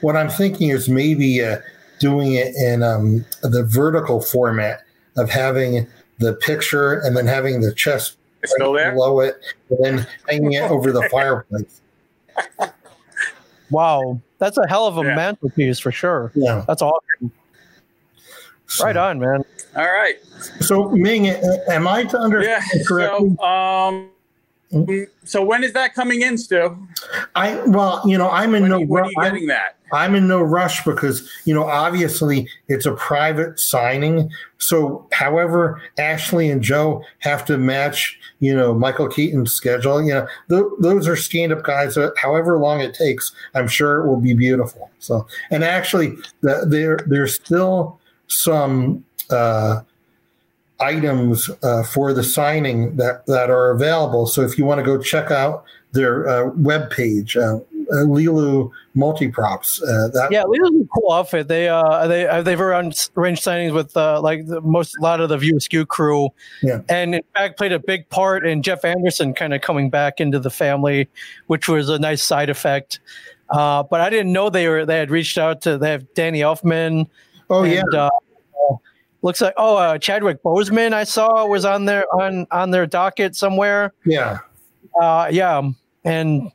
what I'm thinking is maybe uh, doing it in um, the vertical format of having the picture and then having the chest It's still there. below it, and then hanging it over the fireplace. Wow, that's a hell of a Yeah. mantelpiece for sure. Yeah. That's awesome. So, Right on, man. All right. So, Ming, am I to Yeah. understand correctly? So, um, so when is that coming in, Stu? I well, you know, I'm in When, no are you- when are ru- you I'm, that? I'm in no rush because you know, obviously, it's a private signing. So, however, Ashley and Joe have to match, you know, Michael Keaton's schedule. You know, th- those are stand-up guys. However long it takes, I'm sure it will be beautiful. So, and actually, the, there there's still some. Uh, items uh, for the signing that, that are available. So if you want to go check out their uh, webpage, uh, uh, Lilu Multiprops, uh, that Yeah, Leo's a cool outfit. They uh they uh, they've arranged signings with uh like the most a lot of the View Askew crew. Yeah. And in fact played a big part in Jeff Anderson kind of coming back into the family, which was a nice side effect. Uh, but I didn't know they were they had reached out to they have Danny Elfman. oh yeah, uh, looks like oh uh, Chadwick Boseman I saw was on their on on their docket somewhere. yeah, Uh, yeah, and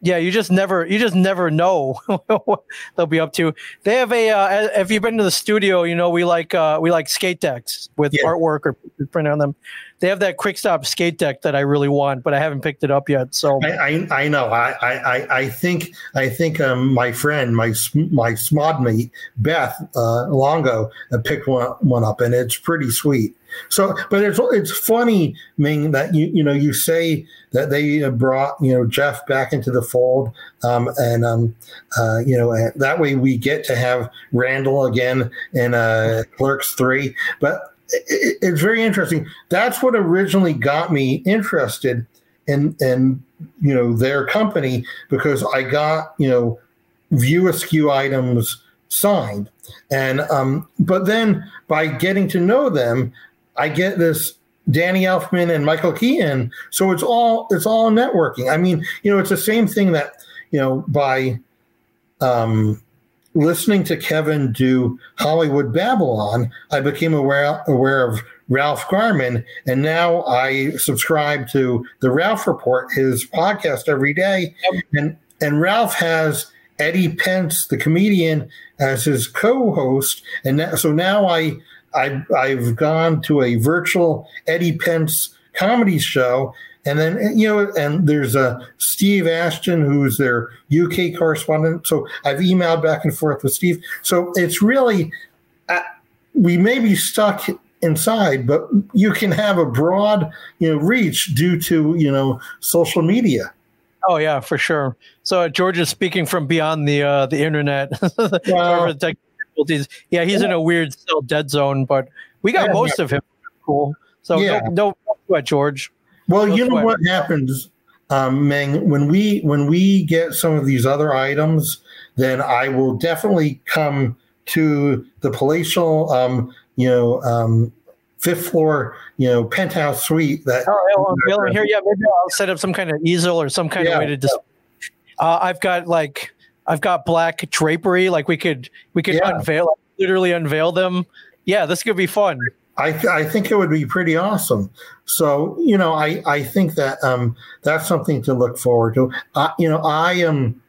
yeah, you just never, you just never know what they'll be up to. They have a. Uh, if you've been to the studio, you know we like uh, we like skate decks with Yeah. artwork or print on them. They have that quick stop skate deck that I really want, but I haven't picked it up yet. So I, I, I know. I, I, I- think I think um, my friend, my my smod mate Beth uh, Longo uh, picked one one up, and it's pretty sweet. So, but it's it's funny, Ming, that you you know you say that they brought you know Jeff back into the fold, um, and um, uh, you know that way we get to have Randall again in uh, Clerks three, but. It, it's very interesting. That's what originally got me interested in in you know their company because I got you know view askew items signed, and um, but then by getting to know them, I get this Danny Elfman and Michael Keaton. So it's all it's all networking. I mean, you know, it's the same thing that you know by um, listening to Kevin do Hollywood Babylon, I became aware aware of Ralph Garman, and now I subscribe to the Ralph Report, his podcast every day, and and Ralph has Eddie Pence, the comedian, as his co-host, and that, so now I. I, I've gone to a virtual Eddie Pence comedy show, and then you know, and there's a Steve Ashton who's their UK correspondent. So I've emailed back and forth with Steve. So it's really uh, we may be stuck inside, but you can have a broad you know reach due to you know social media. oh yeah, for sure. So uh, George is speaking from beyond the uh, the internet. Wow. for the technical difficulties. Yeah, he's in a weird cell dead zone, but we got Yeah, most of him. Cool. So Yeah. no, no sweat, George. Well, That's you know what happens, um, Ming, when we when we get some of these other items, then I will definitely come to the palatial, um, you know, um, fifth floor, you know, penthouse suite. That Oh, yeah, well, here, yeah, maybe I'll set up some kind of easel or some kind Yeah. of way to just. Uh, I've got like, I've got black drapery. Like we could, we could Yeah. unveil, literally unveil them. Yeah, this could be fun. I, th- I think it would be pretty awesome. So you know, I, I think that um, that's something to look forward to. Uh, you know, I am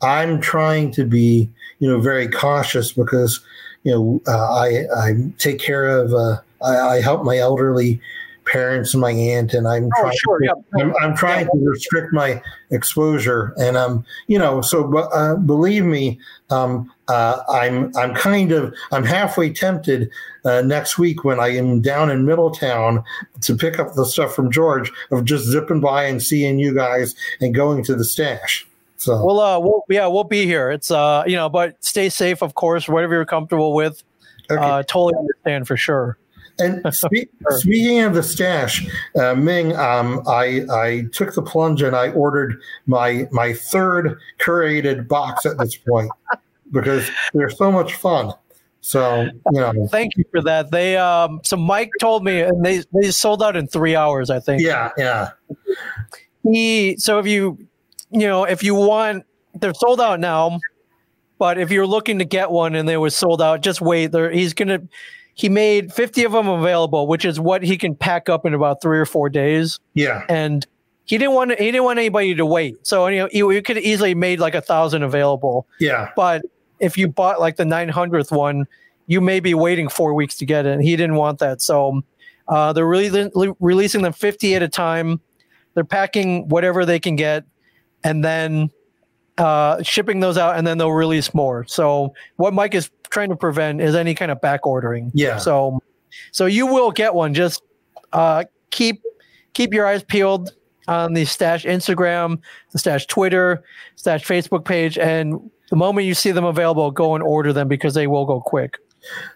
I'm trying to be you know very cautious because you know uh, I I take care of uh, I, I help my elderly parents and my aunt, and I'm Oh, trying sure, to, yeah. I'm, I'm trying to restrict my exposure, and um you know so but uh, believe me um uh, I'm I'm kind of I'm halfway tempted uh, next week when I am down in Middletown to pick up the stuff from George of just zipping by and seeing you guys and going to the stash. So We'll, uh, we'll, yeah, we'll be here. It's, uh, you know, but stay safe, of course, whatever you're comfortable with. okay. Uh, totally understand for sure. and spe- speaking of the stash, uh, Ming, um, I I took the plunge and I ordered my my third curated box at this point. because they're so much fun. So you know, Thank you for that. They um so Mike told me and they they sold out in three hours, I think. yeah, yeah, He so if you you know, if you want they're sold out now, but if you're looking to get one and they was sold out, just wait. There he's gonna he made 50 of them available, which is what he can pack up in about three or four days. yeah, And he didn't want he didn't want anybody to wait. So you know, he, he could easily made like a thousand available. yeah, But if you bought like the 900th one, you may be waiting four weeks to get it. And he didn't want that. So uh, they're really releasing them 50 at a time. They're packing whatever they can get and then uh, shipping those out, and then they'll release more. So what Mike is trying to prevent is any kind of back ordering. Yeah. So, so you will get one. Just uh, keep keep your eyes peeled on the Stash Instagram, the Stash Twitter, Stash Facebook page, and the moment you see them available, go and order them because they will go quick.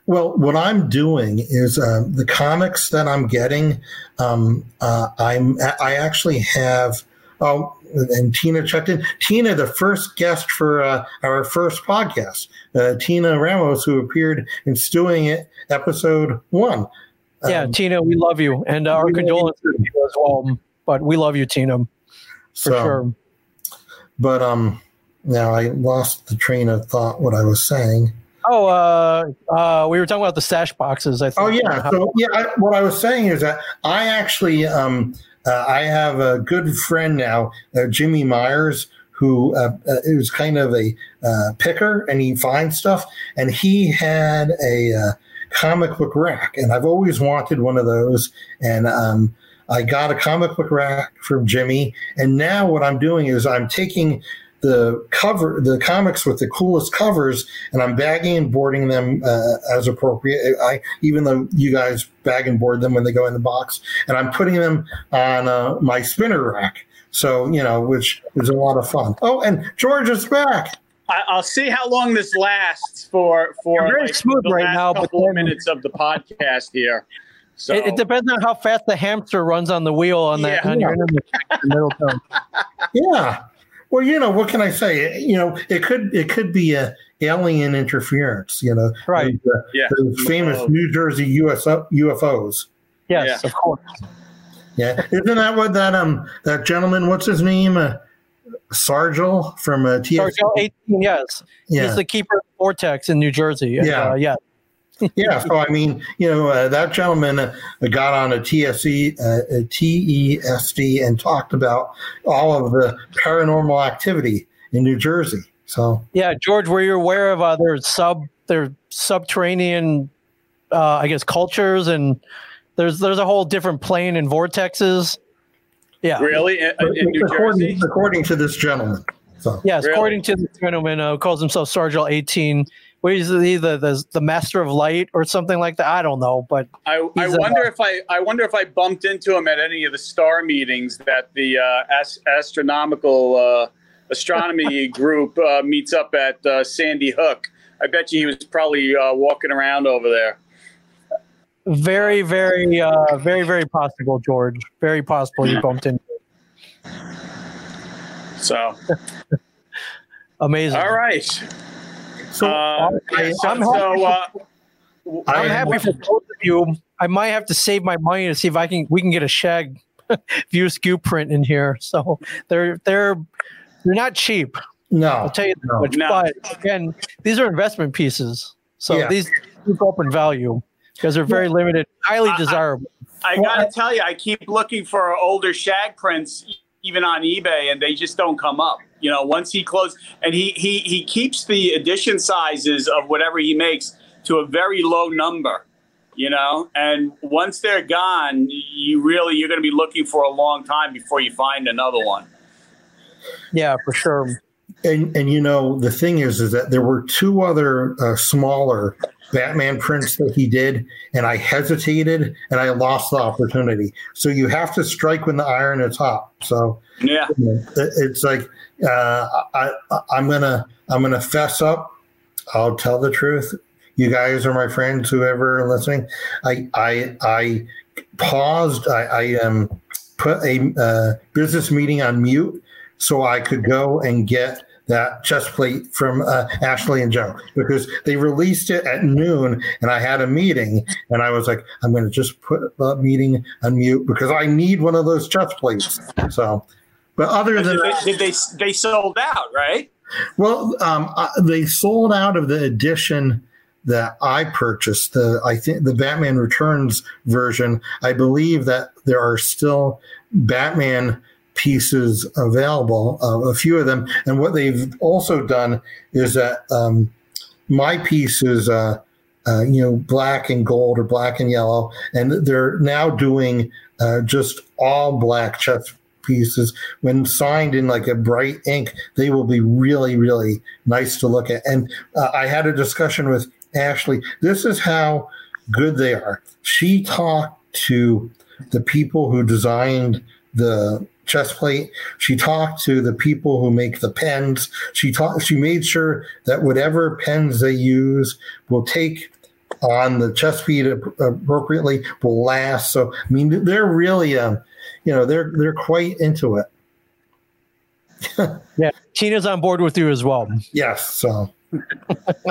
Well, what I'm doing is uh, the comics that I'm getting. Um, uh, I'm I actually have. Oh, and Tina checked in. Tina, the first guest for uh, our first podcast, uh, Tina Ramos, who appeared in STU-ing It episode one. Yeah, Um, Tina, we love you, and our condolences to you as well. But we love you, Tina, for so, sure. But um, now I lost the train of thought. What I was saying. Oh, uh, uh, we were talking about the stash boxes. I think. Oh yeah. So yeah, I, what I was saying is that I actually um, uh, I have a good friend now, uh, Jimmy Myers, who uh, uh, is kind of a uh, picker and he finds stuff, and he had a uh, comic book rack, and I've always wanted one of those, and um, I got a comic book rack from Jimmy, and now what I'm doing is I'm taking the cover the comics with the coolest covers and i'm bagging and boarding them uh, as appropriate i even though you guys bag and board them when they go in the box and i'm putting them on uh, my spinner rack so you know which is a lot of fun oh and george is back I, I'll see how long this lasts for for You're very smooth the right last now, but couple of then- minutes of the podcast here. So It, it depends on how fast the hamster runs on the wheel on that Yeah. on your internet in Middletown. yeah well you know what can i say you know it could it could be a alien interference you know Right. the, Yeah. the famous Oh. new jersey US, ufos Yes, Yeah. of course. Yeah, isn't that what that um that gentleman? What's his name? Uh, Sargel from uh, TS. Sargel 18, yes. Yeah, He's the keeper of Vortex in New Jersey. Yeah. Uh, yeah. Yeah. So I mean, you know, uh, that gentleman uh, got on a TSE, uh, a TESD, and talked about all of the paranormal activity in New Jersey. So Yeah, George, were you aware of uh, their sub their subterranean uh, I guess cultures and there's there's a whole different plane in vortexes. Yeah. really in, in New according, Jersey, according to this gentleman. So Yes, Really? according to this gentleman uh, who calls himself Sargel 18. What is he, the, the master of light or something like that? I don't know, but I, I he's, uh, wonder if I I wonder if I bumped into him at any of the star meetings that the uh, ast- astronomical uh, astronomy group uh, meets up at uh, Sandy Hook. I bet you he was probably uh, walking around over there. very, very, uh, very, very possible, George. Very possible you bumped into. So, Amazing. all right. So Uh, I- so, I'm so uh, I'm happy for both of you. I might have to save my money to see if I can we can get a shag View Askew print in here. So they're they're they're not cheap. No, I'll tell you that No. much. No. But again, these are investment pieces. So Yeah. these go up in value because they're very limited, highly I- I- desirable. I gotta I- tell you, I keep looking for older shag prints, even on eBay, and they just don't come up. You know, once he closed, and he he he keeps the edition sizes of whatever he makes to a very low number. You know, and once they're gone, you really you're going to be looking for a long time before you find another one. Yeah, for sure. and and you know the thing is is that there were two other uh, smaller Batman prints that he did, and I hesitated and I lost the opportunity. So you have to strike when the iron is hot. So Yeah, you know, it's like uh, I, I'm gonna I'm gonna fess up. I'll tell the truth. You guys are my friends. Whoever are listening, I I I paused. I, I um put a uh, business meeting on mute so I could go and get that chest plate from uh, Ashley and Joe because they released it at noon, and I had a meeting, and I was like, I'm going to just put the meeting on mute because I need one of those chest plates. So, but other than Did they, did they they sold out, right? well, um, they sold out of the edition that I purchased. The I think the Batman Returns version. I believe that there are still Batman pieces available, uh, a few of them. And what they've also done is that um, my piece is. Uh, uh, you know, black and gold or black and yellow, and they're now doing uh, just all black chest pieces. When signed in like a bright ink, they will be really, really nice to look at. And uh, I had a discussion with Ashley. This is how good they are. She talked to the people who designed the chest plate. She talked to the people who make the pens. She talked. She made sure that whatever pens they use will take on the chest feed appropriately will last. So I mean, they're really, um, you know, they're they're quite into it. yeah, Tina's on board with you as well. Yes, so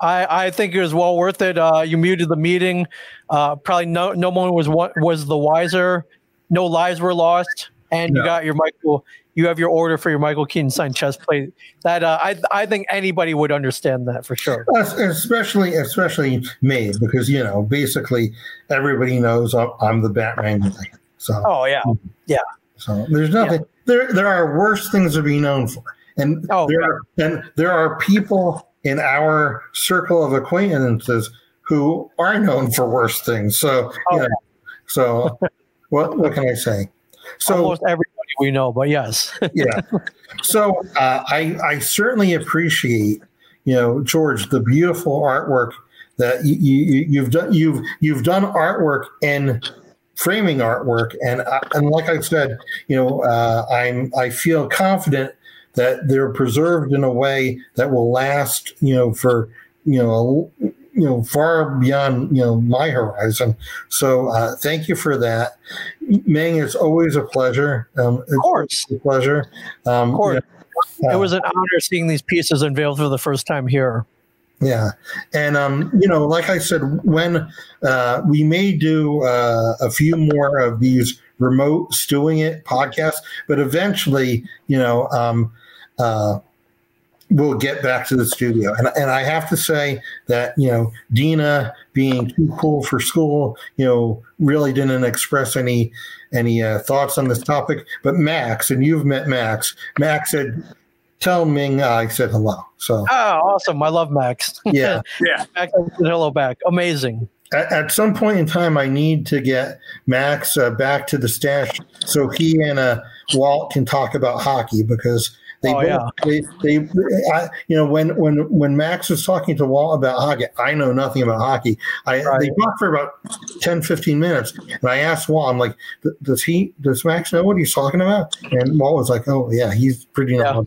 I I think it was well worth it. Uh, you muted the meeting. Uh, probably no no one was was the wiser. No lives were lost, and you got your Michael. You have your order for your Michael Keaton signed chest plate. That uh, I I think anybody would understand that for sure. Especially especially me because you know basically everybody knows I'm, I'm the Batman guy. So Oh yeah, yeah. so there's nothing there. There are worse things to be known for, and Oh, there are, and there are people in our circle of acquaintances who are known for worse things. So Oh, know, so what what can I say? So almost everybody we know, but yes, yeah. So uh, I I certainly appreciate you know George the beautiful artwork that you, you you've done you've you've done artwork and framing artwork and I, and like I said you know uh, I'm I feel confident that they're preserved in a way that will last you know for you know you know far beyond you know my horizon so uh, thank you for that Ming it's always a pleasure um, of course, a pleasure. Um, of course. yeah, It was an honor seeing these pieces unveiled for the first time here. Yeah, and um, you know, like I said, when uh, we may do uh, a few more of these remote stewing it podcasts, but eventually, you know, um, uh, we'll get back to the studio. And and I have to say that you know, Dina being too cool for school, you know, really didn't express any any uh, thoughts on this topic. But Max, and you've met Max. Max said, "Tell Ming I said hello." So Oh, awesome! I love Max. yeah. Yeah. Max said hello back. Amazing. at, at some point in time, I need to get Max uh, back to the stash so he and uh, Walt can talk about hockey because they, Oh, both, yeah. they, they I, you know, when when when Max was talking to Walt about hockey, I know nothing about hockey. I Right. they talked for about 10, 15 minutes, and I asked Walt, I'm like, does he does Max know what he's talking about? And Walt was like, oh yeah, he's pretty Yeah.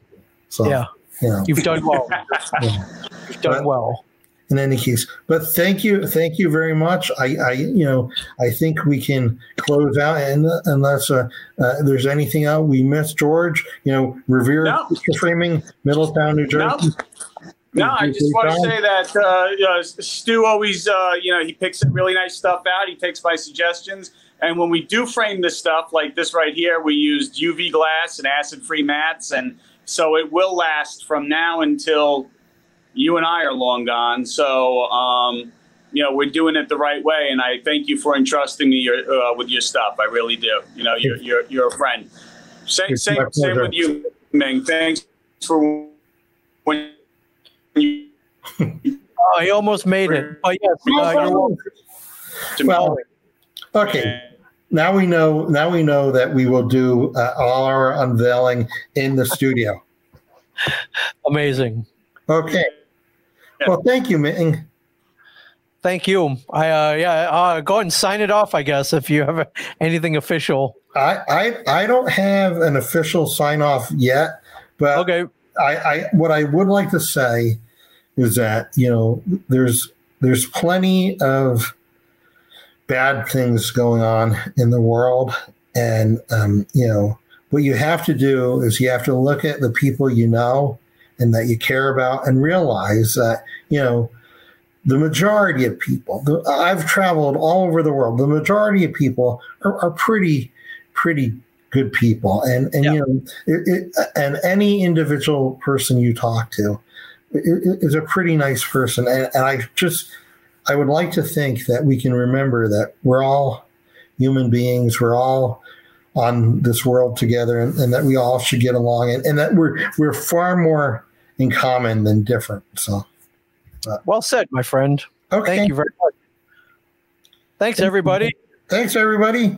Knowledgeable. So Yeah, you know. you've done well. Yeah. You've done But- well. in any case but thank you thank you very much i i you know i think we can close out and unless uh, uh, there's anything else we missed george you know revere No. picture framing middletown new No. jersey No, I just want to say that uh, you know, Stu always, uh, you know, he picks really nice stuff out. He takes my suggestions, and when we do frame this stuff, like this right here, we used UV glass and acid-free mats, and so it will last from now until you and I are long gone. So, um, you know, we're doing it the right way, and I thank you for entrusting me your, uh, with your stuff. I really do. You know, you're you're, you're a friend. Same It's same same with you, Ming. Thanks for when you. Oh, he almost made it. But yes, uh, you're welcome. well okay now we know now we know that we will do uh, all our unveiling in the studio amazing. okay well thank you Ming. Thank you. I uh, yeah, uh, go ahead and sign it off. I guess if you have anything official. I, I i don't have an official sign off yet but Okay. I, I what I would like to say is that you know there's there's plenty of bad things going on in the world, and um, you know what you have to do is you have to look at the people you know and that you care about and realize that, you know, the majority of people, the, I've traveled all over the world, the majority of people are, are pretty, pretty good people. And, and, yeah. you know, it, it, and any individual person you talk to is a pretty nice person. And, and I just, I would like to think that we can remember that we're all human beings. We're all on this world together and, and that we all should get along and, and, that we're we're far more in common than different. So uh, well said, my friend. Okay. Thank you very much. Thanks everybody. Thanks everybody.